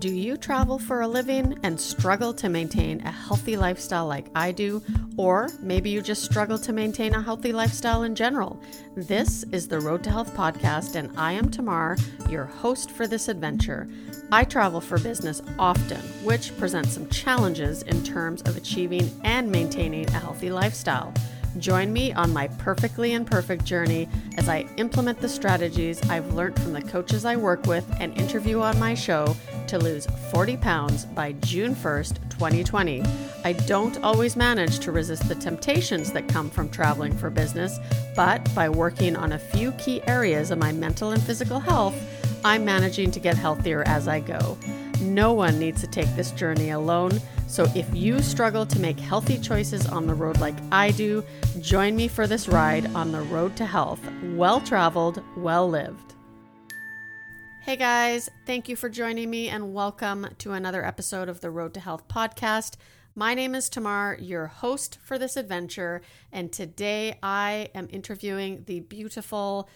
Do you travel for a living and struggle to maintain a healthy lifestyle like I do? Or maybe you just struggle to maintain a healthy lifestyle in general? This is the Road to Health podcast, and I am Tamar, your host for this adventure. I travel for business often, which presents some challenges in terms of achieving and maintaining a healthy lifestyle. Join me on my perfectly imperfect journey as I implement the strategies I've learned from the coaches I work with and interview on my show to lose 40 pounds by June 1st, 2020. I don't always manage to resist the temptations that come from traveling for business, but by working on a few key areas of my mental and physical health, I'm managing to get healthier as I go. No one needs to take this journey alone. So if you struggle to make healthy choices on the road like I do, join me for this ride on the road to health. Well traveled, well lived. Hey guys, thank you for joining me and welcome to another episode of the Road to Health podcast. My name is Tamar, your host for this adventure, and today I am interviewing the beautiful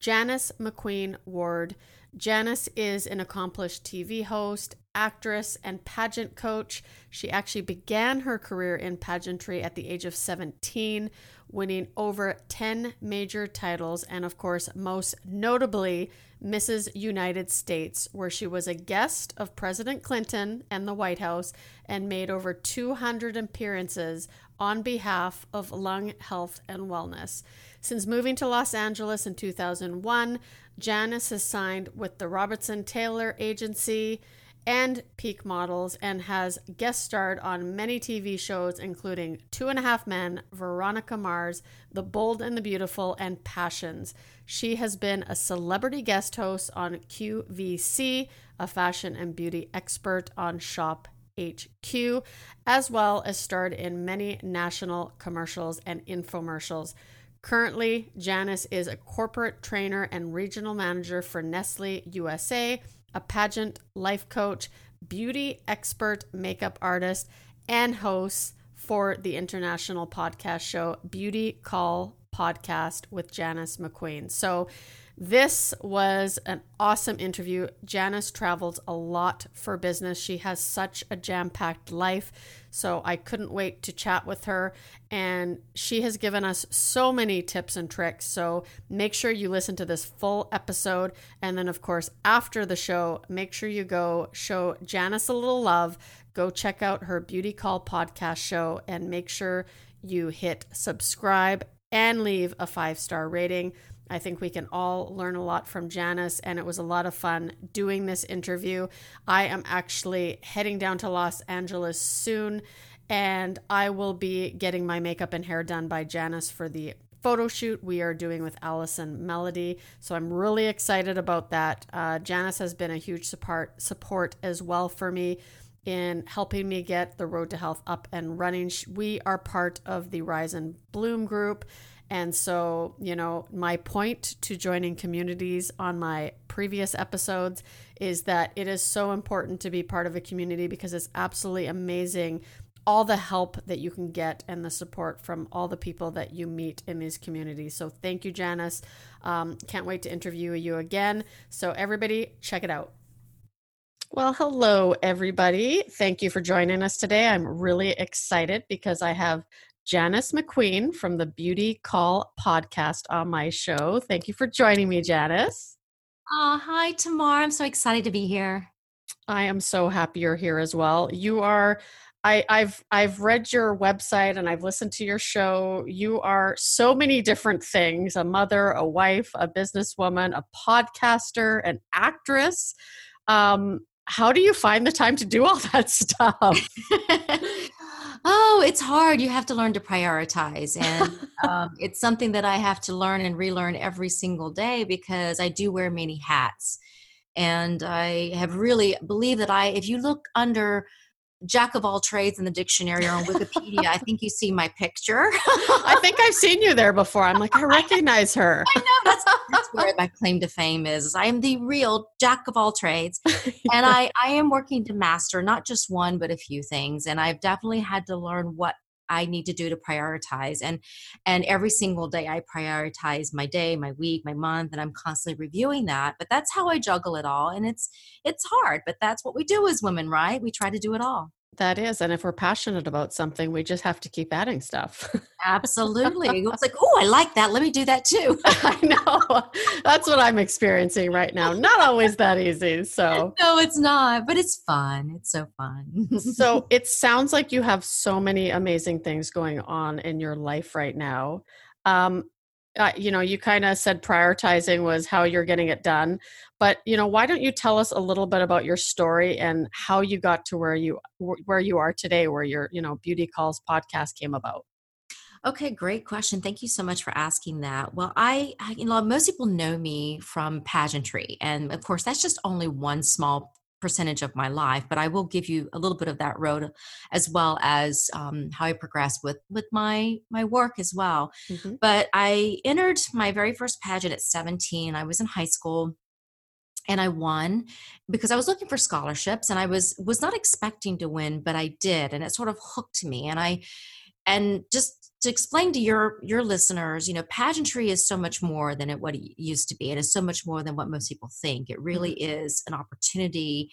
Janice McQueen Ward. Janice is an accomplished TV host, actress, and pageant coach. She actually began her career in pageantry at the age of 17, winning over 10 major titles, and of course, most notably, Mrs. United States, where she was a guest of President Clinton and the White House and made over 200 appearances on behalf of lung health and wellness. Since moving to Los Angeles in 2001, Janice has signed with the Robertson Taylor Agency and Peak Models and has guest starred on many TV shows, including Two and a Half Men, Veronica Mars, The Bold and the Beautiful, and Passions. She has been a celebrity guest host on QVC, a fashion and beauty expert on Shop HQ, as well as starred in many national commercials and infomercials. Currently, Janice is a corporate trainer and regional manager for Nestle USA, a pageant life coach, beauty expert, makeup artist, and host for the international podcast show Beauty Call Podcast with Janice McQueen. So, this was an awesome interview. Janice travels a lot for business. She has such a jam packed life. So I couldn't wait to chat with her. And she has given us so many tips and tricks. So make sure you listen to this full episode. And then, of course, after the show, make sure you go show Janice a little love. Go check out her Beauty Call podcast show and make sure you hit subscribe and leave a five star rating. I think we can all learn a lot from Janice, and it was a lot of fun doing this interview. I am actually heading down to Los Angeles soon, and I will be getting my makeup and hair done by Janice for the photo shoot we are doing with Allison Melody. So I'm really excited about that. Uh, Janice has been a huge support support as well for me in helping me get the road to health up and running. We are part of the Rise and Bloom group and so, you know, my point to joining communities on my previous episodes is that it is so important to be part of a community because it's absolutely amazing all the help that you can get and the support from all the people that you meet in these communities. So, thank you, Janice. Um, can't wait to interview you again. So, everybody, check it out. Well, hello, everybody. Thank you for joining us today. I'm really excited because I have Janice McQueen from the Beauty Call podcast on my show. Thank you for joining me, Janice. Oh, hi, Tamar. I'm so excited to be here. I am so happy you're here as well. You are I, I've I've read your website and I've listened to your show. You are so many different things: a mother, a wife, a businesswoman, a podcaster, an actress. Um, how do you find the time to do all that stuff? oh, it's hard. You have to learn to prioritize. And um, it's something that I have to learn and relearn every single day because I do wear many hats. And I have really believe that I, if you look under jack of all trades in the dictionary or on Wikipedia, I think you see my picture. I think I've seen you there before. I'm like, I recognize her. I know that's, that's where my claim to fame is. I am the real jack of all trades. And I, I am working to master not just one, but a few things. And I've definitely had to learn what I need to do to prioritize. And and every single day I prioritize my day, my week, my month, and I'm constantly reviewing that. But that's how I juggle it all. And it's it's hard, but that's what we do as women, right? We try to do it all. That is. And if we're passionate about something, we just have to keep adding stuff. Absolutely. It's like, oh, I like that. Let me do that too. I know. That's what I'm experiencing right now. Not always that easy. So, no, it's not, but it's fun. It's so fun. so, it sounds like you have so many amazing things going on in your life right now. Um, uh, you know, you kind of said prioritizing was how you're getting it done, but you know, why don't you tell us a little bit about your story and how you got to where you where you are today, where your you know Beauty Calls podcast came about? Okay, great question. Thank you so much for asking that. Well, I, you know, most people know me from pageantry, and of course, that's just only one small percentage of my life but i will give you a little bit of that road as well as um, how i progressed with with my my work as well mm-hmm. but i entered my very first pageant at 17 i was in high school and i won because i was looking for scholarships and i was was not expecting to win but i did and it sort of hooked me and i and just to explain to your your listeners you know pageantry is so much more than it what it used to be. It is so much more than what most people think. It really mm-hmm. is an opportunity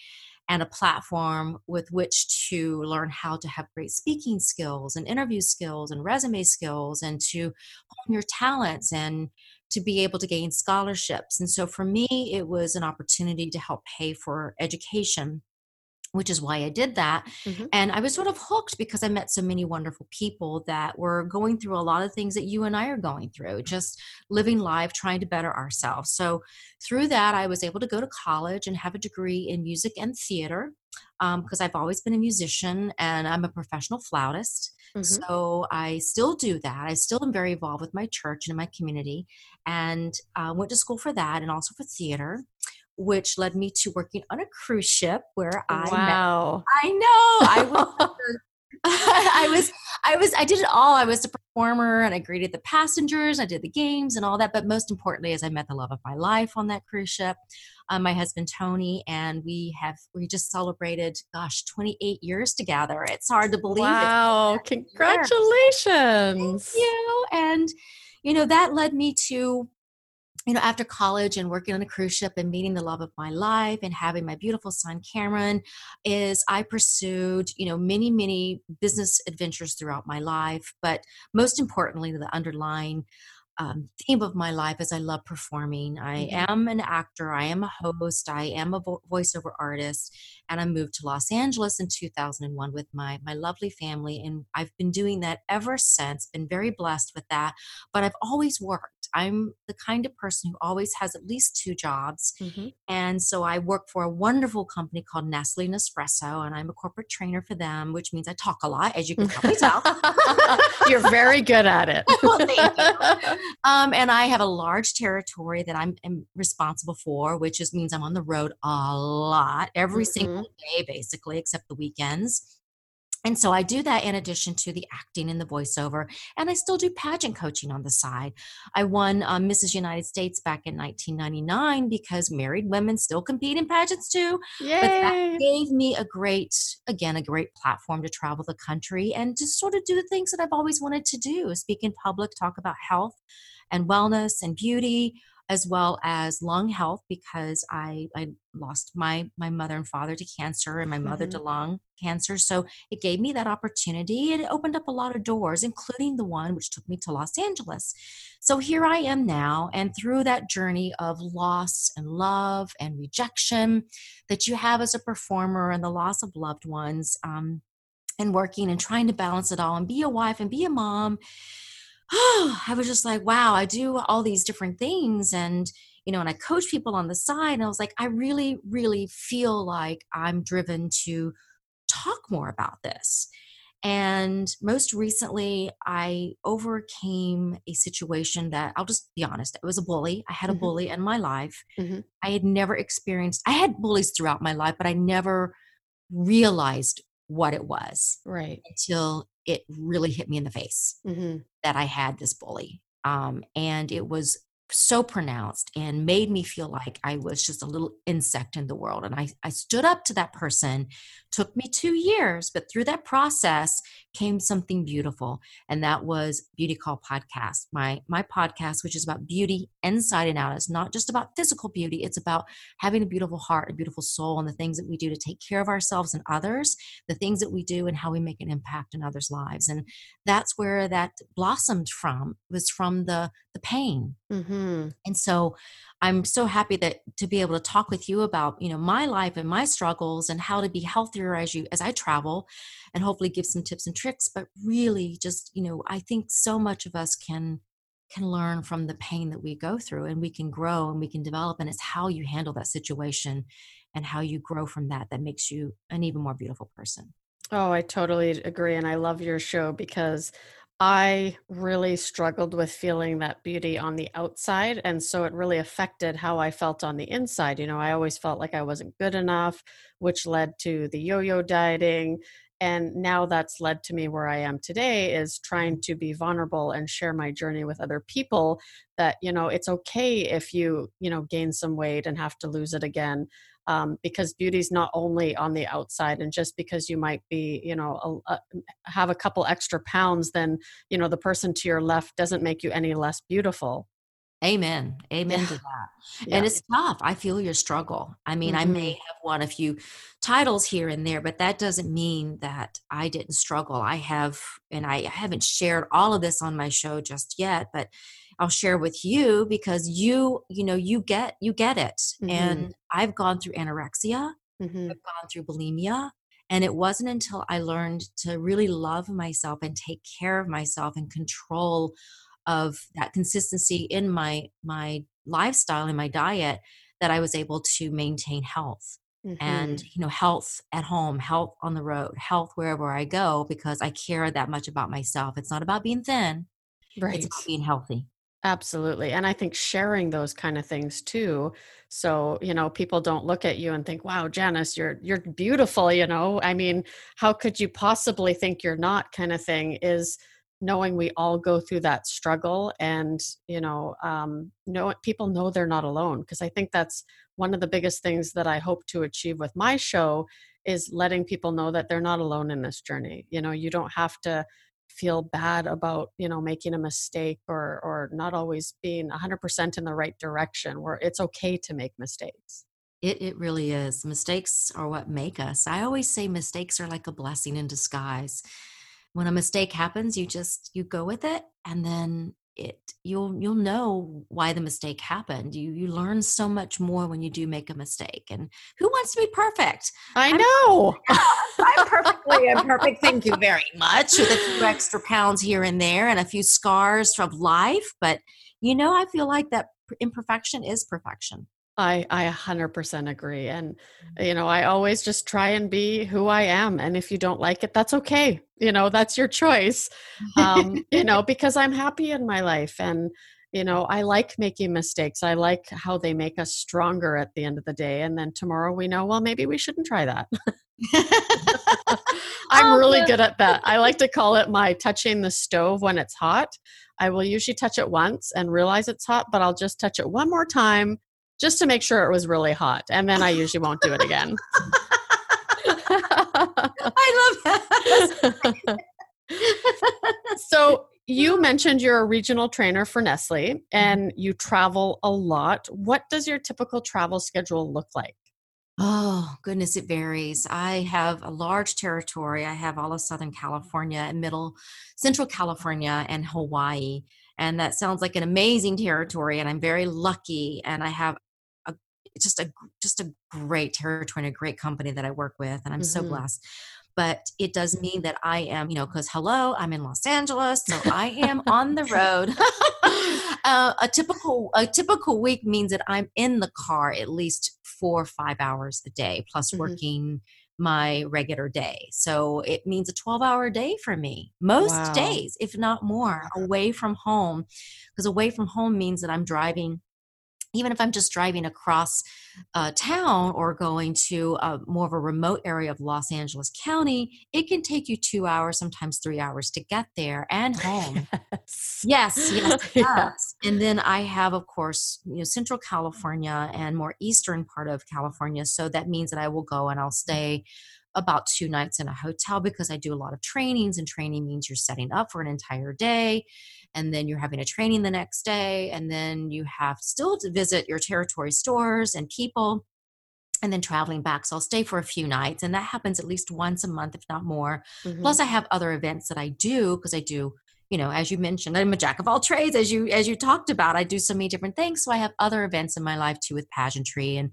and a platform with which to learn how to have great speaking skills and interview skills and resume skills and to hone your talents and to be able to gain scholarships. And so for me it was an opportunity to help pay for education which is why I did that. Mm-hmm. And I was sort of hooked because I met so many wonderful people that were going through a lot of things that you and I are going through, just living life, trying to better ourselves. So through that, I was able to go to college and have a degree in music and theater because um, I've always been a musician and I'm a professional flautist. Mm-hmm. So I still do that. I still am very involved with my church and my community and uh, went to school for that and also for theater which led me to working on a cruise ship where I wow. Met, I know I was I was I was I did it all. I was a performer and I greeted the passengers, I did the games and all that, but most importantly is I met the love of my life on that cruise ship. Um, my husband Tony and we have we just celebrated gosh 28 years together. It's hard to believe. Wow, congratulations. Thank you. And you know that led me to you know, after college and working on a cruise ship and meeting the love of my life and having my beautiful son Cameron, is I pursued, you know, many, many business adventures throughout my life. But most importantly, the underlying um, theme of my life is I love performing. I mm-hmm. am an actor, I am a host, I am a vo- voiceover artist, and I moved to Los Angeles in 2001 with my my lovely family, and I've been doing that ever since. Been very blessed with that, but I've always worked. I'm the kind of person who always has at least two jobs. Mm-hmm. And so I work for a wonderful company called Nestle Nespresso, and I'm a corporate trainer for them, which means I talk a lot, as you can probably tell. You're very good at it. well, thank you. Um, and I have a large territory that I'm, I'm responsible for, which just means I'm on the road a lot, every mm-hmm. single day, basically, except the weekends. And so I do that in addition to the acting and the voiceover, and I still do pageant coaching on the side. I won um, Mrs. United States back in 1999 because married women still compete in pageants too. Yay. But that gave me a great, again, a great platform to travel the country and to sort of do the things that I've always wanted to do: speak in public, talk about health and wellness and beauty as well as lung health because I, I lost my my mother and father to cancer and my mother mm-hmm. to lung cancer. So it gave me that opportunity it opened up a lot of doors, including the one which took me to Los Angeles. So here I am now, and through that journey of loss and love and rejection that you have as a performer and the loss of loved ones, um, and working and trying to balance it all and be a wife and be a mom oh, I was just like, wow, I do all these different things. And, you know, and I coach people on the side. And I was like, I really, really feel like I'm driven to talk more about this. And most recently, I overcame a situation that I'll just be honest, it was a bully. I had a mm-hmm. bully in my life. Mm-hmm. I had never experienced, I had bullies throughout my life, but I never realized what it was. Right. Until it really hit me in the face mm-hmm. that I had this bully. Um, and it was so pronounced and made me feel like I was just a little insect in the world. And I, I stood up to that person. Took me two years, but through that process came something beautiful. And that was Beauty Call Podcast. My my podcast, which is about beauty inside and out. It's not just about physical beauty, it's about having a beautiful heart, a beautiful soul, and the things that we do to take care of ourselves and others, the things that we do and how we make an impact in others' lives. And that's where that blossomed from, was from the the pain. Mm-hmm. Mm. And so I'm so happy that to be able to talk with you about, you know, my life and my struggles and how to be healthier as you as I travel and hopefully give some tips and tricks, but really just, you know, I think so much of us can can learn from the pain that we go through and we can grow and we can develop and it's how you handle that situation and how you grow from that that makes you an even more beautiful person. Oh, I totally agree. And I love your show because I really struggled with feeling that beauty on the outside. And so it really affected how I felt on the inside. You know, I always felt like I wasn't good enough, which led to the yo yo dieting. And now that's led to me where I am today is trying mm-hmm. to be vulnerable and share my journey with other people that, you know, it's okay if you, you know, gain some weight and have to lose it again um, because beauty's not only on the outside and just because you might be you know a, a, have a couple extra pounds then you know the person to your left doesn't make you any less beautiful Amen. Amen yeah. to that. Yeah. And it's tough. I feel your struggle. I mean, mm-hmm. I may have won a few titles here and there, but that doesn't mean that I didn't struggle. I have, and I haven't shared all of this on my show just yet, but I'll share with you because you, you know, you get you get it. Mm-hmm. And I've gone through anorexia, mm-hmm. I've gone through bulimia. And it wasn't until I learned to really love myself and take care of myself and control of that consistency in my my lifestyle and my diet that I was able to maintain health. Mm-hmm. and you know health at home health on the road health wherever i go because i care that much about myself it's not about being thin right it's about being healthy Absolutely. And I think sharing those kind of things too. So, you know, people don't look at you and think, wow, Janice, you're you're beautiful, you know. I mean, how could you possibly think you're not kind of thing is knowing we all go through that struggle and, you know, um, know people know they're not alone. Because I think that's one of the biggest things that I hope to achieve with my show is letting people know that they're not alone in this journey. You know, you don't have to feel bad about you know making a mistake or or not always being 100% in the right direction where it's okay to make mistakes. It, it really is. Mistakes are what make us. I always say mistakes are like a blessing in disguise. When a mistake happens you just you go with it and then it you'll you'll know why the mistake happened. You you learn so much more when you do make a mistake and who wants to be perfect? I know. I'm perfectly imperfect thank you very much with a few extra pounds here and there and a few scars from life but you know i feel like that imperfection is perfection. I I 100% agree and mm-hmm. you know I always just try and be who I am and if you don't like it that's okay you know that's your choice um you know because I'm happy in my life and you know I like making mistakes I like how they make us stronger at the end of the day and then tomorrow we know well maybe we shouldn't try that I'm oh, really good at that I like to call it my touching the stove when it's hot I will usually touch it once and realize it's hot but I'll just touch it one more time just to make sure it was really hot. And then I usually won't do it again. I love that. so you mentioned you're a regional trainer for Nestle mm-hmm. and you travel a lot. What does your typical travel schedule look like? Oh, goodness, it varies. I have a large territory. I have all of Southern California and middle Central California and Hawaii. And that sounds like an amazing territory. And I'm very lucky. And I have just a just a great territory and a great company that I work with, and I'm mm-hmm. so blessed. But it does mean that I am, you know, because hello, I'm in Los Angeles, so I am on the road. uh, a typical a typical week means that I'm in the car at least four or five hours a day, plus mm-hmm. working my regular day. So it means a 12 hour day for me, most wow. days, if not more, away from home. Because away from home means that I'm driving even if I'm just driving across uh, town or going to a, more of a remote area of Los Angeles County, it can take you two hours, sometimes three hours to get there and home. Yes, yes, yes. yes. And then I have, of course, you know, Central California and more eastern part of California. So that means that I will go and I'll stay about two nights in a hotel because I do a lot of trainings, and training means you're setting up for an entire day and then you're having a training the next day and then you have still to visit your territory stores and people and then traveling back so i'll stay for a few nights and that happens at least once a month if not more mm-hmm. plus i have other events that i do because i do you know as you mentioned i'm a jack of all trades as you as you talked about i do so many different things so i have other events in my life too with pageantry and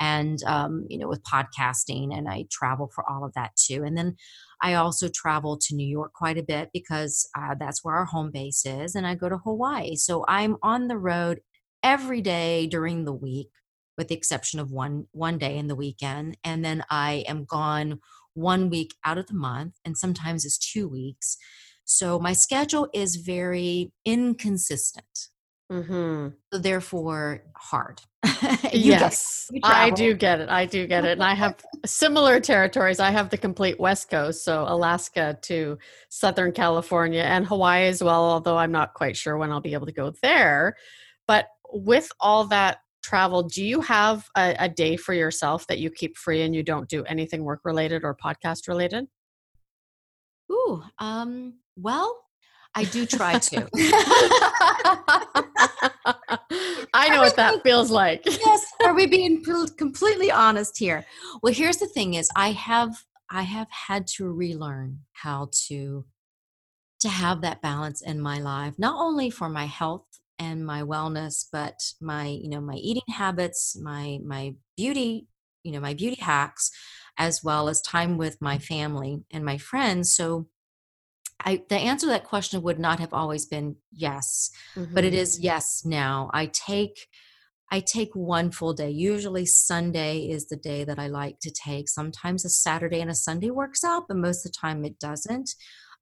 and um, you know with podcasting and i travel for all of that too and then I also travel to New York quite a bit because uh, that's where our home base is, and I go to Hawaii. So I'm on the road every day during the week, with the exception of one one day in the weekend, and then I am gone one week out of the month, and sometimes it's two weeks. So my schedule is very inconsistent. Mm-hmm. So therefore, hard. yes, I do get it. I do get it. And I have similar territories. I have the complete West Coast, so Alaska to Southern California and Hawaii as well, although I'm not quite sure when I'll be able to go there. But with all that travel, do you have a, a day for yourself that you keep free and you don't do anything work related or podcast related? Ooh, um, well, I do try to. I know what that feels like. yes, are we being completely honest here? Well, here's the thing is I have I have had to relearn how to to have that balance in my life, not only for my health and my wellness, but my, you know, my eating habits, my my beauty, you know, my beauty hacks, as well as time with my family and my friends. So I, the answer to that question would not have always been yes, mm-hmm. but it is mm-hmm. yes now. I take I take one full day. Usually Sunday is the day that I like to take. Sometimes a Saturday and a Sunday works out, but most of the time it doesn't.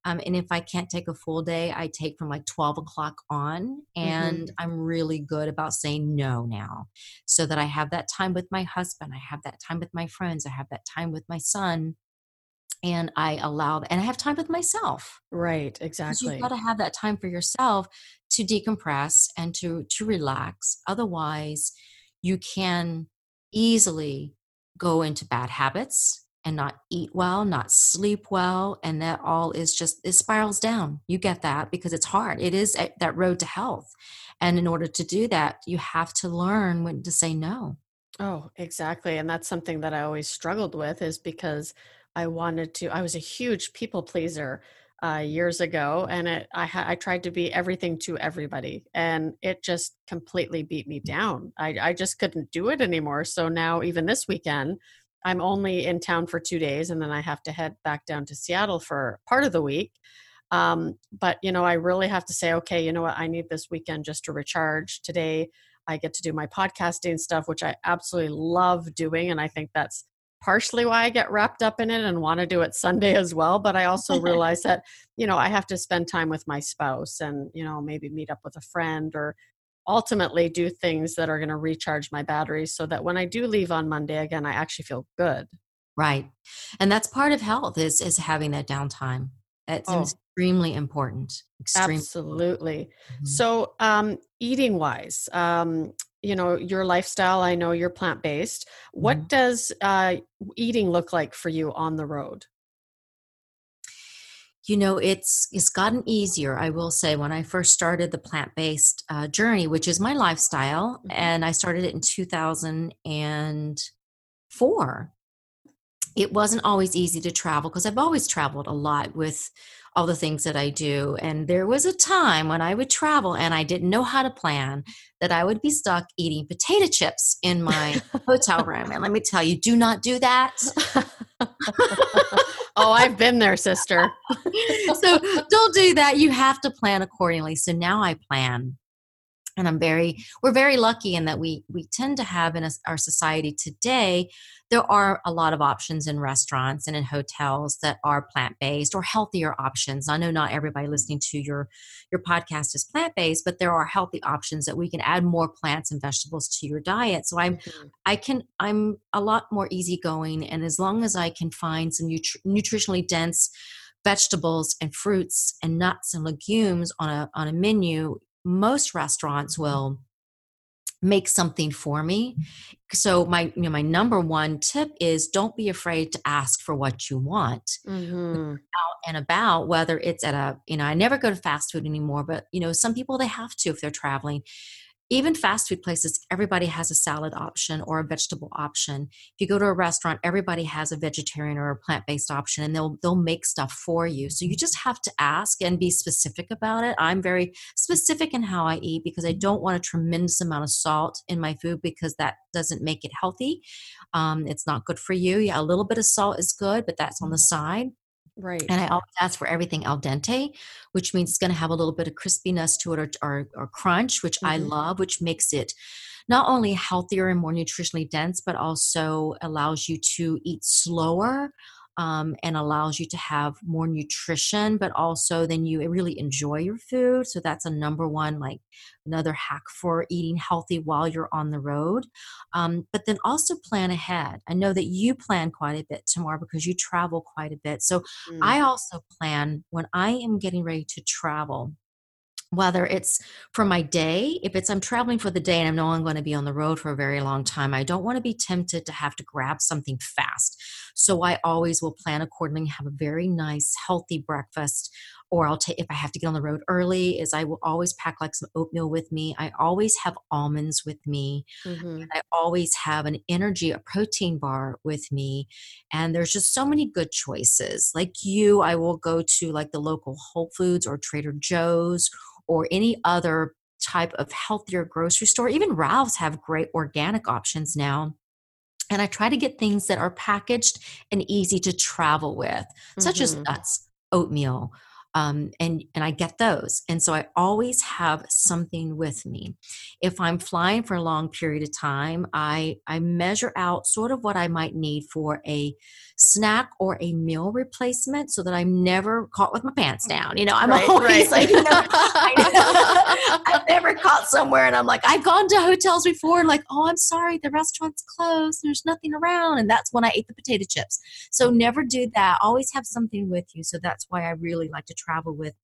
Um, and if I can't take a full day, I take from like 12 o'clock on. And mm-hmm. I'm really good about saying no now so that I have that time with my husband. I have that time with my friends. I have that time with my son and I allow and I have time with myself. Right, exactly. You've got to have that time for yourself to decompress and to to relax. Otherwise, you can easily go into bad habits and not eat well, not sleep well, and that all is just it spirals down. You get that because it's hard. It is that road to health. And in order to do that, you have to learn when to say no. Oh, exactly. And that's something that I always struggled with is because I wanted to. I was a huge people pleaser uh, years ago, and it, I, I tried to be everything to everybody, and it just completely beat me down. I, I just couldn't do it anymore. So now, even this weekend, I'm only in town for two days, and then I have to head back down to Seattle for part of the week. Um, but you know, I really have to say, okay, you know what? I need this weekend just to recharge. Today, I get to do my podcasting stuff, which I absolutely love doing, and I think that's partially why I get wrapped up in it and want to do it Sunday as well. But I also realize that, you know, I have to spend time with my spouse and, you know, maybe meet up with a friend or ultimately do things that are going to recharge my batteries so that when I do leave on Monday again, I actually feel good. Right. And that's part of health is is having that downtime. It's oh. extremely important. Extremely Absolutely. Mm-hmm. So um eating wise, um you know your lifestyle i know you're plant based what mm-hmm. does uh, eating look like for you on the road you know it's it's gotten easier i will say when i first started the plant-based uh, journey which is my lifestyle mm-hmm. and i started it in 2004 it wasn't always easy to travel because i've always traveled a lot with all the things that I do. And there was a time when I would travel and I didn't know how to plan that I would be stuck eating potato chips in my hotel room. And let me tell you, do not do that. oh, I've been there, sister. so don't do that. You have to plan accordingly. So now I plan and i'm very we're very lucky in that we we tend to have in a, our society today there are a lot of options in restaurants and in hotels that are plant-based or healthier options i know not everybody listening to your your podcast is plant-based but there are healthy options that we can add more plants and vegetables to your diet so i'm mm-hmm. i can i'm a lot more easygoing and as long as i can find some nutri- nutritionally dense vegetables and fruits and nuts and legumes on a on a menu most restaurants mm-hmm. will make something for me so my you know my number one tip is don't be afraid to ask for what you want mm-hmm. out and about whether it's at a you know i never go to fast food anymore but you know some people they have to if they're traveling even fast food places everybody has a salad option or a vegetable option. If you go to a restaurant everybody has a vegetarian or a plant-based option and they'll they'll make stuff for you. So you just have to ask and be specific about it. I'm very specific in how i eat because i don't want a tremendous amount of salt in my food because that doesn't make it healthy. Um, it's not good for you. Yeah a little bit of salt is good but that's on the side Right. And I always ask for everything al dente, which means it's going to have a little bit of crispiness to it or, or, or crunch, which mm-hmm. I love, which makes it not only healthier and more nutritionally dense, but also allows you to eat slower um, and allows you to have more nutrition, but also then you really enjoy your food. So that's a number one, like another hack for eating healthy while you're on the road. Um, but then also plan ahead. I know that you plan quite a bit tomorrow because you travel quite a bit. So mm. I also plan when I am getting ready to travel whether it's for my day if it's i'm traveling for the day and i know i'm going to be on the road for a very long time i don't want to be tempted to have to grab something fast so i always will plan accordingly have a very nice healthy breakfast or i'll take if i have to get on the road early is i will always pack like some oatmeal with me i always have almonds with me mm-hmm. i always have an energy a protein bar with me and there's just so many good choices like you i will go to like the local whole foods or trader joe's or any other type of healthier grocery store. Even Ralph's have great organic options now. And I try to get things that are packaged and easy to travel with, mm-hmm. such as mm-hmm. nuts, oatmeal, um, and and I get those, and so I always have something with me. If I'm flying for a long period of time, I I measure out sort of what I might need for a snack or a meal replacement, so that I'm never caught with my pants mm. down. You know, I'm right, always right. like, you know, I've never caught somewhere, and I'm like, I've gone to hotels before, and like, oh, I'm sorry, the restaurant's closed, there's nothing around, and that's when I ate the potato chips. So never do that. Always have something with you. So that's why I really like to travel with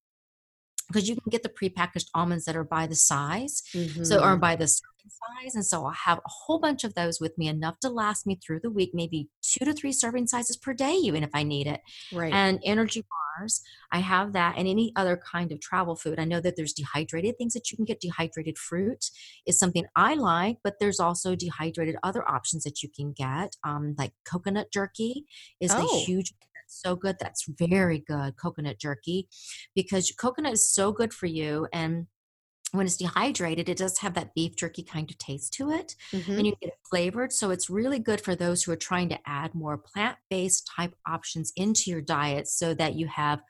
because you can get the prepackaged almonds that are by the size mm-hmm. so or mm-hmm. by the size and so i'll have a whole bunch of those with me enough to last me through the week maybe two to three serving sizes per day even if i need it right and energy bars i have that and any other kind of travel food i know that there's dehydrated things that you can get dehydrated fruit is something i like but there's also dehydrated other options that you can get um, like coconut jerky is oh. a huge so good. That's very good, coconut jerky, because coconut is so good for you. And when it's dehydrated, it does have that beef jerky kind of taste to it, mm-hmm. and you get it flavored. So it's really good for those who are trying to add more plant based type options into your diet so that you have,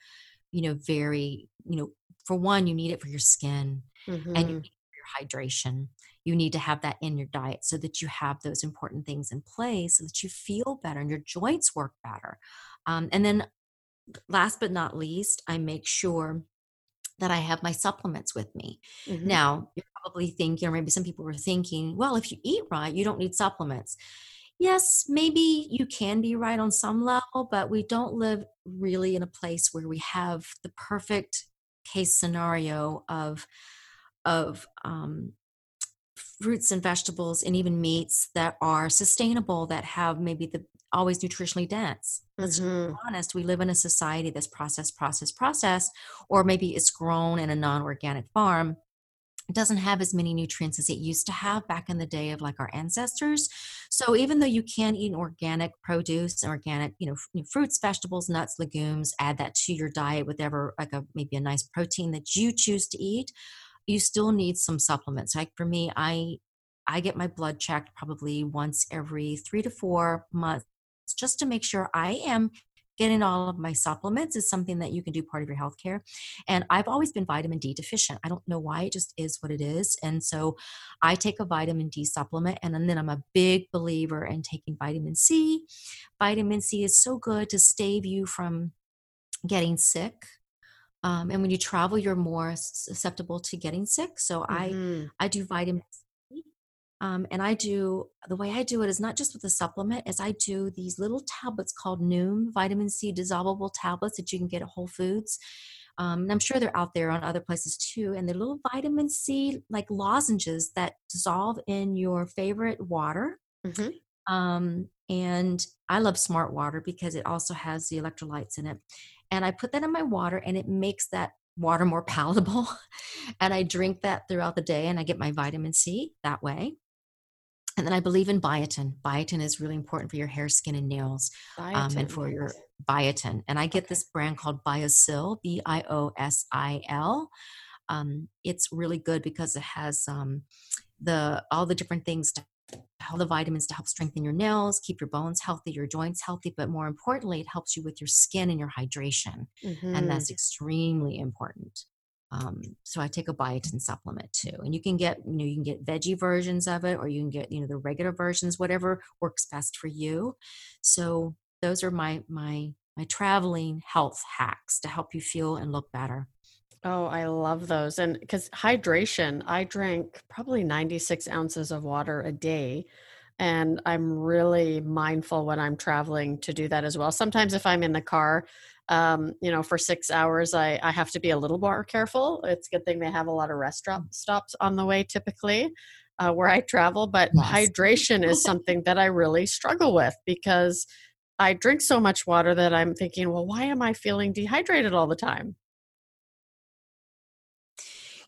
you know, very, you know, for one, you need it for your skin mm-hmm. and you mm-hmm. need your hydration. You need to have that in your diet so that you have those important things in place so that you feel better and your joints work better. Um, and then, last but not least, I make sure that I have my supplements with me. Mm-hmm. Now, you're probably thinking, or maybe some people were thinking, well, if you eat right, you don't need supplements. Yes, maybe you can be right on some level, but we don't live really in a place where we have the perfect case scenario of of um, fruits and vegetables and even meats that are sustainable that have maybe the always nutritionally dense. Let's mm-hmm. be honest, we live in a society that's process, process, process, or maybe it's grown in a non organic farm. It doesn't have as many nutrients as it used to have back in the day of like our ancestors. So even though you can eat organic produce, organic, you know, fruits, vegetables, nuts, legumes, add that to your diet with ever like a maybe a nice protein that you choose to eat, you still need some supplements. Like for me, I I get my blood checked probably once every three to four months just to make sure I am getting all of my supplements is something that you can do part of your healthcare. And I've always been vitamin D deficient. I don't know why, it just is what it is. And so I take a vitamin D supplement, and then I'm a big believer in taking vitamin C. Vitamin C is so good to stave you from getting sick. Um, and when you travel, you're more susceptible to getting sick. So mm-hmm. I I do vitamin um, and I do the way I do it is not just with a supplement, is I do these little tablets called Nuun vitamin C dissolvable tablets that you can get at Whole Foods. Um, and I'm sure they're out there on other places too. And they're little vitamin C like lozenges that dissolve in your favorite water. Mm-hmm. Um, and I love smart water because it also has the electrolytes in it. And I put that in my water and it makes that water more palatable. and I drink that throughout the day and I get my vitamin C that way. And then I believe in biotin. Biotin is really important for your hair, skin, and nails, um, and for your biotin. And I get okay. this brand called Biosil, B I O S I L. Um, it's really good because it has um, the all the different things to all the vitamins to help strengthen your nails, keep your bones healthy, your joints healthy, but more importantly, it helps you with your skin and your hydration. Mm-hmm. And that's extremely important. Um, so I take a biotin supplement too, and you can get you know you can get veggie versions of it, or you can get you know the regular versions, whatever works best for you. So those are my my my traveling health hacks to help you feel and look better. Oh, I love those. And because hydration, I drink probably 96 ounces of water a day. And I'm really mindful when I'm traveling to do that as well. Sometimes, if I'm in the car, um, you know, for six hours, I, I have to be a little more careful. It's a good thing they have a lot of restaurant stops on the way typically uh, where I travel, but yes. hydration is something that I really struggle with because I drink so much water that I'm thinking, well, why am I feeling dehydrated all the time?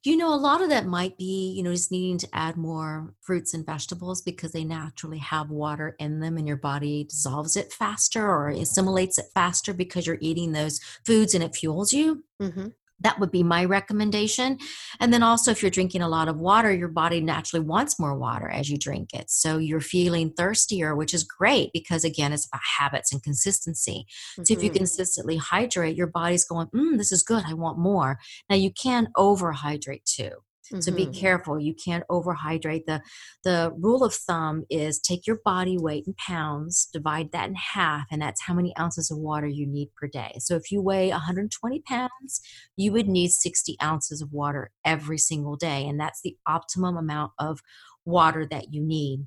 You know, a lot of that might be, you know, just needing to add more fruits and vegetables because they naturally have water in them and your body dissolves it faster or assimilates it faster because you're eating those foods and it fuels you. Mm-hmm that would be my recommendation. And then also, if you're drinking a lot of water, your body naturally wants more water as you drink it. So you're feeling thirstier, which is great because, again, it's about habits and consistency. Mm-hmm. So if you mm-hmm. consistently hydrate, your body's going, mm, this is good. I want more. Now, you can overhydrate too. Mm-hmm. So be careful. You can't overhydrate. The the rule of thumb is take your body weight in pounds, divide that in half, and that's how many ounces of water you need per day. So if you weigh 120 pounds, you would need 60 ounces of water every single day. And that's the optimum amount of water that you need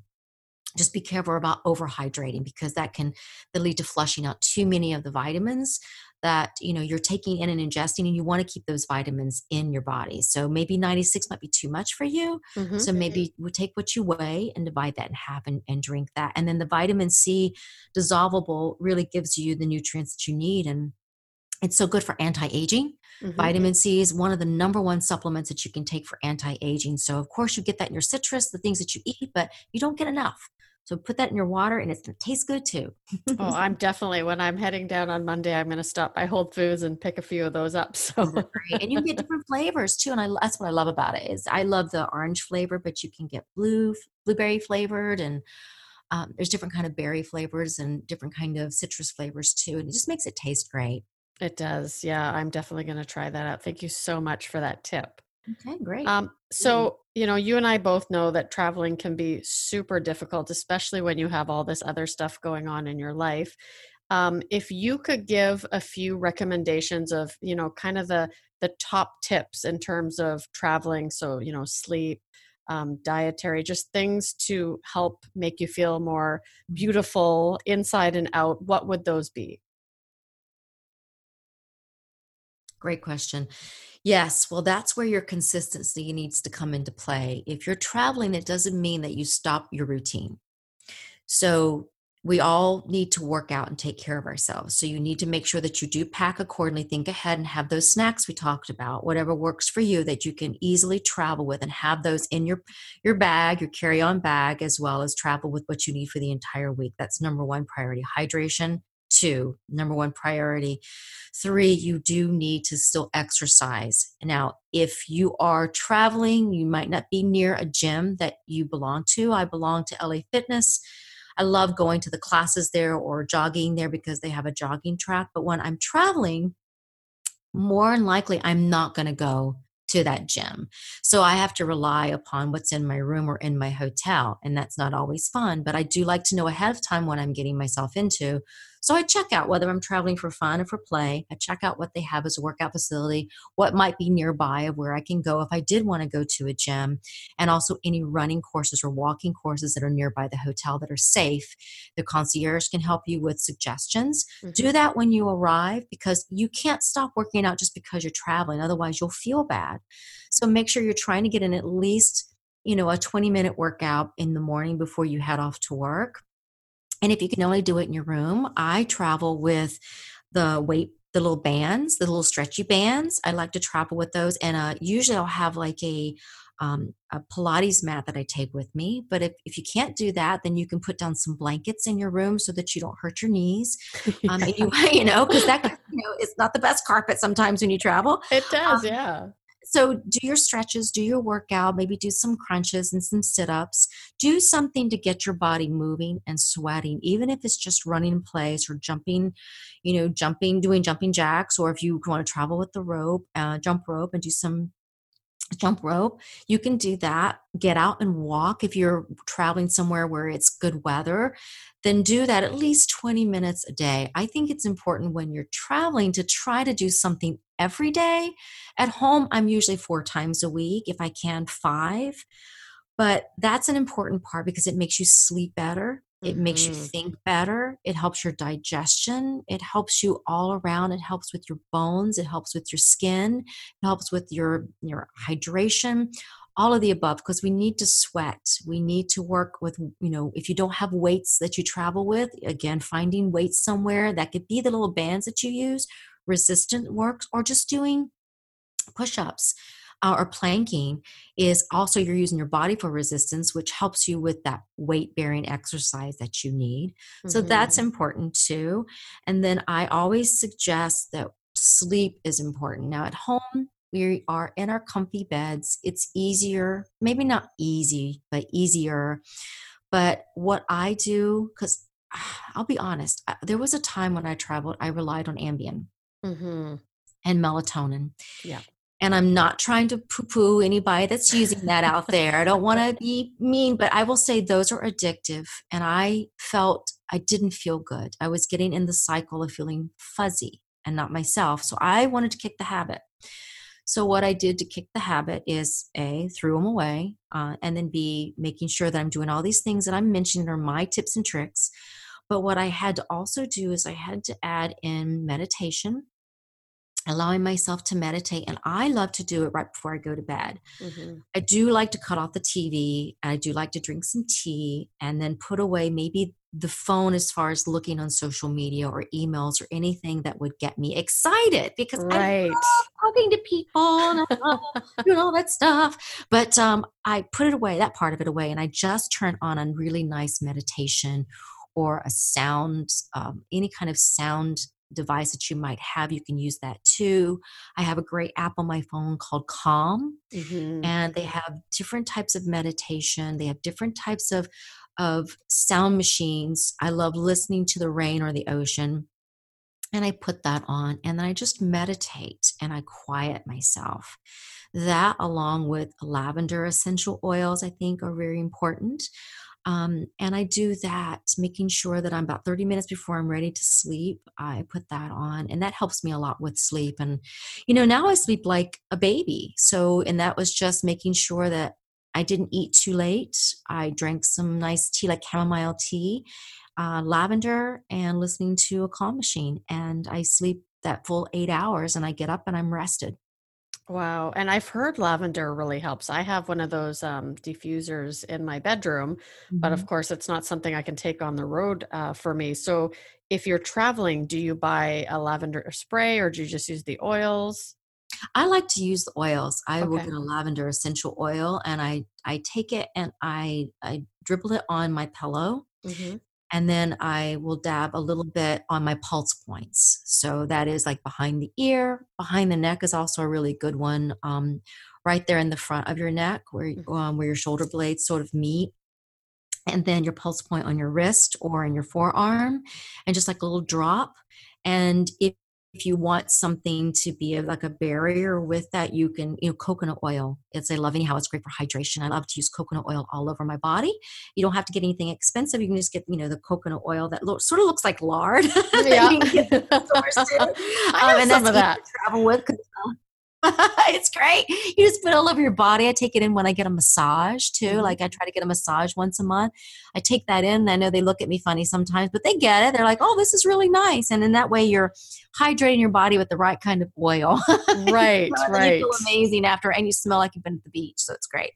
just be careful about overhydrating because that can lead to flushing out too many of the vitamins that you know you're taking in and ingesting and you want to keep those vitamins in your body. So maybe 96 might be too much for you. Mm-hmm. so maybe we take what you weigh and divide that in half and, and drink that. And then the vitamin c dissolvable really gives you the nutrients that you need and it's so good for anti-aging. Mm-hmm. vitamin c is one of the number one supplements that you can take for anti-aging. So of course you get that in your citrus the things that you eat but you don't get enough so put that in your water and it's going to taste good too. oh, I'm definitely, when I'm heading down on Monday, I'm going to stop by Whole Foods and pick a few of those up. So and you get different flavors too. And I, that's what I love about it is I love the orange flavor, but you can get blue, blueberry flavored and um, there's different kind of berry flavors and different kind of citrus flavors too. And it just makes it taste great. It does. Yeah. I'm definitely going to try that out. Thank you so much for that tip. Okay, great. Um, so, you know, you and I both know that traveling can be super difficult, especially when you have all this other stuff going on in your life. Um, if you could give a few recommendations of, you know, kind of the the top tips in terms of traveling, so you know, sleep, um, dietary, just things to help make you feel more beautiful inside and out. What would those be? Great question. Yes, well, that's where your consistency needs to come into play. If you're traveling, it doesn't mean that you stop your routine. So, we all need to work out and take care of ourselves. So, you need to make sure that you do pack accordingly, think ahead, and have those snacks we talked about, whatever works for you that you can easily travel with, and have those in your, your bag, your carry on bag, as well as travel with what you need for the entire week. That's number one priority hydration, two, number one priority. Three, you do need to still exercise. Now, if you are traveling, you might not be near a gym that you belong to. I belong to LA Fitness. I love going to the classes there or jogging there because they have a jogging track. But when I'm traveling, more than likely I'm not going to go to that gym. So I have to rely upon what's in my room or in my hotel. And that's not always fun, but I do like to know ahead of time what I'm getting myself into so I check out whether I'm traveling for fun or for play. I check out what they have as a workout facility, what might be nearby of where I can go if I did want to go to a gym, and also any running courses or walking courses that are nearby the hotel that are safe. The concierge can help you with suggestions. Mm-hmm. Do that when you arrive because you can't stop working out just because you're traveling. Otherwise, you'll feel bad. So make sure you're trying to get in at least you know a 20 minute workout in the morning before you head off to work and if you can only do it in your room, I travel with the weight, the little bands, the little stretchy bands. I like to travel with those. And uh, usually I'll have like a, um, a Pilates mat that I take with me. But if, if you can't do that, then you can put down some blankets in your room so that you don't hurt your knees. Um, and you, you know, because that, you know, it's not the best carpet sometimes when you travel. It does, um, yeah so do your stretches do your workout maybe do some crunches and some sit-ups. Do something to get your body moving and sweating even if it's just running in place or jumping you know jumping doing jumping jacks or if you want to travel with the rope uh, jump rope and do some jump rope you can do that. Get out and walk if you're traveling somewhere where it's good weather. Then do that at least 20 minutes a day. I think it's important when you're traveling to try to do something every day. At home i'm usually four times a week if i can five. But that's an important part because it makes you sleep better it mm-hmm. makes you mm-hmm. think better. It helps your digestion. It helps you all around. It helps with your bones. It helps with your skin. It helps with your, your hydration all of the above because we need to sweat we need to work with you know if you don't have weights that you travel with again finding weights somewhere that could be the little bands that you use resistant works or just doing push-ups uh, or planking is also you're using your body for resistance, which helps you with that weight bearing exercise that you need. Mm-hmm. So that's mm-hmm. important too. And then I always suggest that sleep is important. Now at home, we are in our comfy beds. It's easier, maybe not easy, but easier. But what I do, because I'll be honest, there was a time when I traveled, I relied on Ambien. Mm-hmm and melatonin. Yeah and I'm not trying to poo poo anybody that's using that out there. I don't want to be mean, but I will say those are addictive. And I felt I didn't feel good. I was getting in the cycle of feeling fuzzy and not myself. So I wanted to kick the habit. So what I did to kick the habit is A, threw them away, uh, and then B, making sure that I'm doing all these things that I'm mentioning are my tips and tricks. But what I had to also do is I had to add in meditation allowing myself to meditate and i love to do it right before i go to bed mm-hmm. i do like to cut off the tv i do like to drink some tea and then put away maybe the phone as far as looking on social media or emails or anything that would get me excited because right. I love talking to people and doing all that stuff. But um, I put it away, that part of it away, and I just turn on a really nice meditation or a sound, um, any kind of sound device that you might have, you can use that too. I have a great app on my phone called Calm, mm-hmm. and they have different types of meditation. They have different types of of sound machines. I love listening to the rain or the ocean. And I put that on and then I just meditate and I quiet myself. That, along with lavender essential oils, I think are very important. Um, and I do that, making sure that I'm about 30 minutes before I'm ready to sleep. I put that on, and that helps me a lot with sleep. And, you know, now I sleep like a baby. So, and that was just making sure that I didn't eat too late. I drank some nice tea, like chamomile tea, uh, lavender, and listening to a calm machine. And I sleep that full eight hours, and I get up and I'm rested. Wow. And I've heard lavender really helps. I have one of those um, diffusers in my bedroom, mm-hmm. but of course, it's not something I can take on the road uh, for me. So, if you're traveling, do you buy a lavender spray or do you just use the oils? I like to use the oils. I okay. will get a lavender essential oil and I I take it and I I dribble it on my pillow. Mm-hmm and then I will dab a little bit on my pulse points. So that is like behind the ear, behind the neck is also a really good one. Um, right there in the front of your neck, where mm. um, where your shoulder blades sort of meet. and then your pulse point on your wrist or in your forearm, and just like a little drop. And if if you want something to be like a barrier with that, you can, you know, coconut oil. It's I love how it's great for hydration. I love to use coconut oil all over my body. You don't have to get anything expensive. You can just get, you know, the coconut oil that lo- sort of looks like lard. Yeah. I have um, and some of that. travel with it's great. You just put it all over your body. I take it in when I get a massage too. Mm-hmm. Like I try to get a massage once a month. I take that in. I know they look at me funny sometimes, but they get it. They're like, "Oh, this is really nice." And in that way, you're hydrating your body with the right kind of oil. Right, you know, right. You feel amazing after, and you smell like you've been at the beach, so it's great.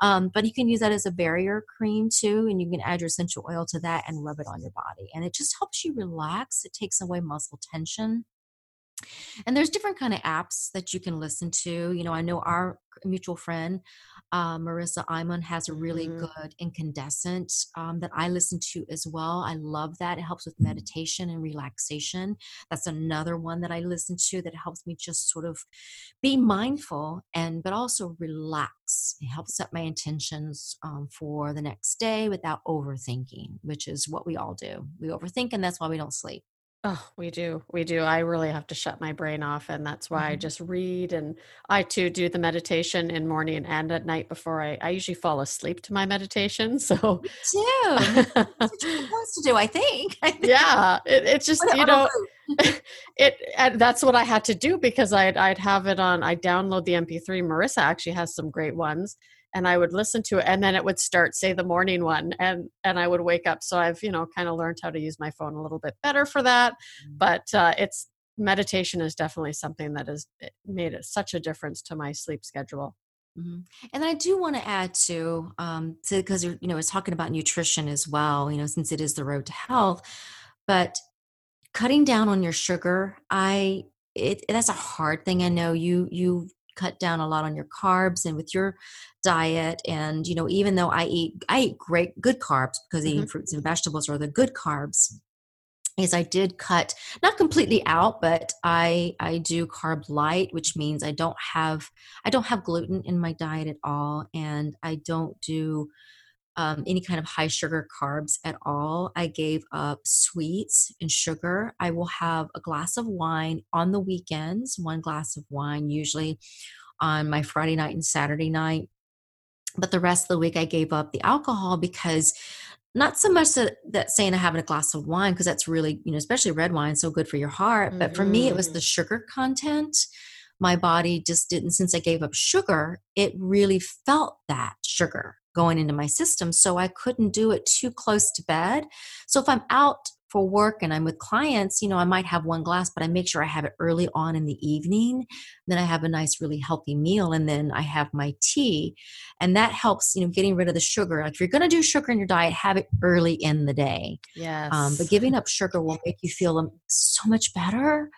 Um, but you can use that as a barrier cream too, and you can add your essential oil to that and rub it on your body, and it just helps you relax. It takes away muscle tension and there's different kind of apps that you can listen to you know i know our mutual friend uh, marissa Imon has a really mm-hmm. good incandescent um, that i listen to as well i love that it helps with meditation and relaxation that's another one that i listen to that helps me just sort of be mindful and but also relax it helps set my intentions um, for the next day without overthinking which is what we all do we overthink and that's why we don't sleep Oh, we do. We do. I really have to shut my brain off. And that's why mm-hmm. I just read. And I too do the meditation in morning and at night before I, I usually fall asleep to my meditation. So, Me too. that's what you're supposed to do, I think. I think. Yeah. It, it's just, you know, it, and that's what I had to do because I'd, I'd have it on, I download the MP3. Marissa actually has some great ones and I would listen to it and then it would start say the morning one and and I would wake up so I've you know kind of learned how to use my phone a little bit better for that mm. but uh, it's meditation is definitely something that has eh, made it such a difference to my sleep schedule mm-hmm. and I do want to add to um to because you know it's talking about nutrition as well you know since it is the road to health but cutting down on your sugar I it that's a hard thing I know you you cut down a lot on your carbs and with your diet and you know even though i eat i eat great good carbs because mm-hmm. eating fruits and vegetables are the good carbs is i did cut not completely out but i i do carb light which means i don't have i don't have gluten in my diet at all and i don't do um, any kind of high sugar carbs at all. I gave up sweets and sugar. I will have a glass of wine on the weekends, one glass of wine usually on my Friday night and Saturday night. But the rest of the week, I gave up the alcohol because not so much that, that saying I having a glass of wine, because that's really, you know, especially red wine, so good for your heart. Mm-hmm. But for me, it was the mm-hmm. sugar content my body just didn't since i gave up sugar it really felt that sugar going into my system. So I couldn't do it too close to bed. So if I'm out for work and I'm with clients, you know, I might have one glass, but I make sure I have it early on in the evening. Then I have a nice, really healthy meal, and then I have my tea. And that helps, you know, getting rid of the sugar. Like if you're going to do sugar in your diet, have it early in the day. Yes. Um, but giving up sugar will make you feel um, so much better.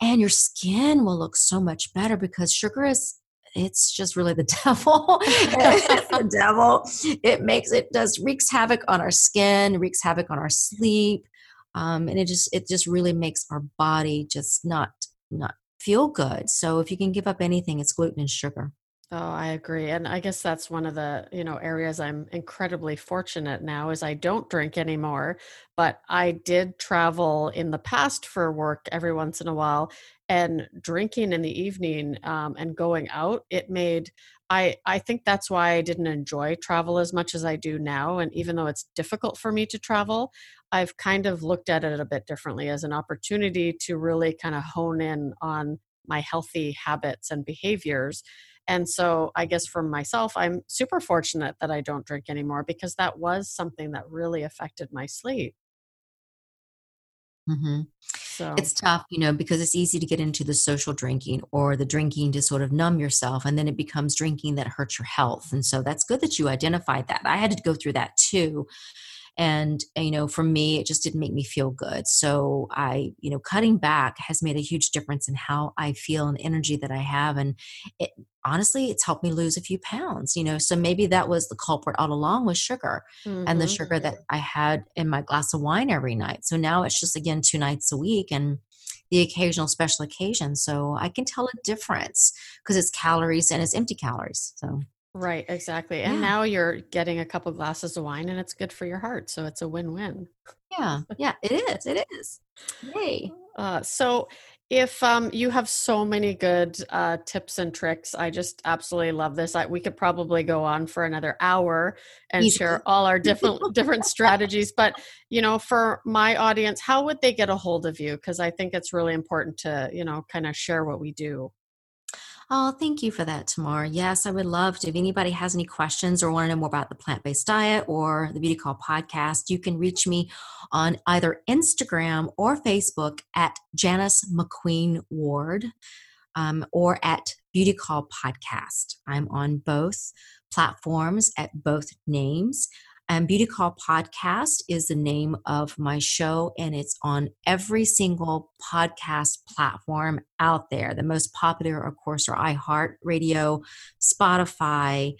And your skin will look so much better because sugar is it's just really the devil. it's the devil. It makes it does wreaks havoc on our skin, wreaks havoc on our sleep, um, and it just it just really makes our body just not not feel good. So if you can give up anything, it's gluten and sugar. Oh, I agree. And I guess that's one of the, you know, areas I'm incredibly fortunate now is I don't drink anymore, but I did travel in the past for work every once in a while and drinking in the evening um, and going out, it made I, I think that's why I didn't enjoy travel as much as I do now. And even though it's difficult for me to travel, I've kind of looked at it a bit differently as an opportunity to really kind of hone in on my healthy habits and behaviors and so I guess for myself, I'm super fortunate that I don't drink anymore because that was something that really affected my sleep. Mm-hmm. So it's tough, you know, because it's easy to get into the social drinking or the drinking to sort of numb yourself, and then it becomes drinking that hurts your health. And so that's good that you identified that. I had to go through that too and you know for me it just didn't make me feel good. So i you know cutting back has made a huge difference in how i feel and energy that i have and it honestly it's helped me lose a few pounds you know? So maybe that was the culprit all along was sugar mm-hmm. and the mm-hmm. sugar that i had in my glass of wine every night. So now it's just again two nights a week and the occasional special occasion. So i can tell a difference because it's calories and it's empty calories so Right, exactly. And Yeah. now you're getting a couple glasses of wine and it's good for your heart. So it's a win win. Yeah. Yeah. It is. It is. Yay. Uh, so if um, you have so many good uh, tips and tricks, I just absolutely love this. I, we could probably go on for another hour and Easily. share all our different different strategies. But you know, for my audience, how would they get a hold of you? Because I think it's really important to you know kind of share what we do. Oh, thank you for that, Tamar. Yes, I would love to. If anybody has any questions or want to know more about the plant based diet or the Beauty Call podcast, you can reach me on either Instagram or Facebook at Janice McQueen Ward um, or at Beauty Call Podcast. I'm on both platforms at both names. And Beauty Call Podcast is the name of my show, and it's on every single podcast platform out there. The most popular, of course, are iHeartRadio, Spotify,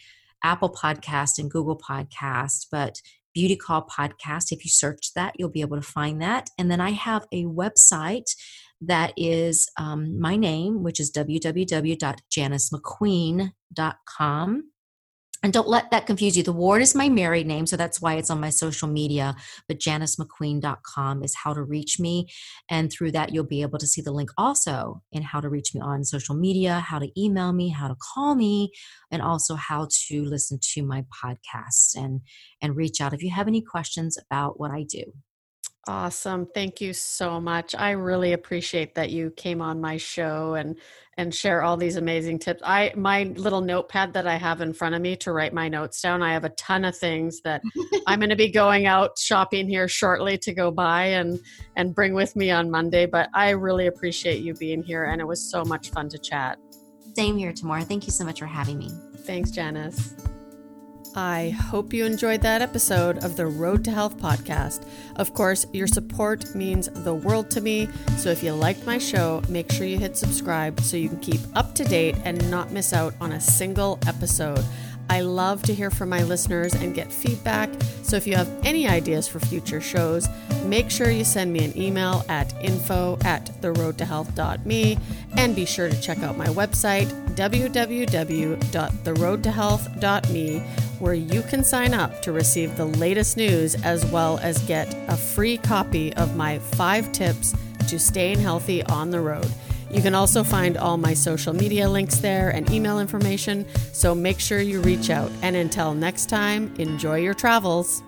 Apple Podcast, and Google Podcast. But Beauty Call Podcast, if you search that, you'll be able to find that. And then I have a website that is um, my name, which is www.janicemcqueen.com. And don't let that confuse you. The Ward is my married name, so that's why it's on my social media. But janicemcqueen.com is how to reach me. And through that, you'll be able to see the link also in how to reach me on social media, how to email me, how to call me, and also how to listen to my podcasts and, and reach out if you have any questions about what I do. Awesome. Thank you so much. I really appreciate that you came on my show and and share all these amazing tips. I my little notepad that I have in front of me to write my notes down. I have a ton of things that I'm going to be going out shopping here shortly to go buy and and bring with me on Monday, but I really appreciate you being here and it was so much fun to chat. Same here, Tamara. Thank you so much for having me. Thanks, Janice. I hope you enjoyed that episode of the Road to Health podcast. Of course, your support means the world to me. So if you liked my show, make sure you hit subscribe so you can keep up to date and not miss out on a single episode. I love to hear from my listeners and get feedback. So if you have any ideas for future shows, make sure you send me an email at info at theroadtohealth.me and be sure to check out my website, www.theroadtohealth.me, where you can sign up to receive the latest news as well as get a free copy of my five tips to staying healthy on the road. You can also find all my social media links there and email information, so make sure you reach out. And until next time, enjoy your travels.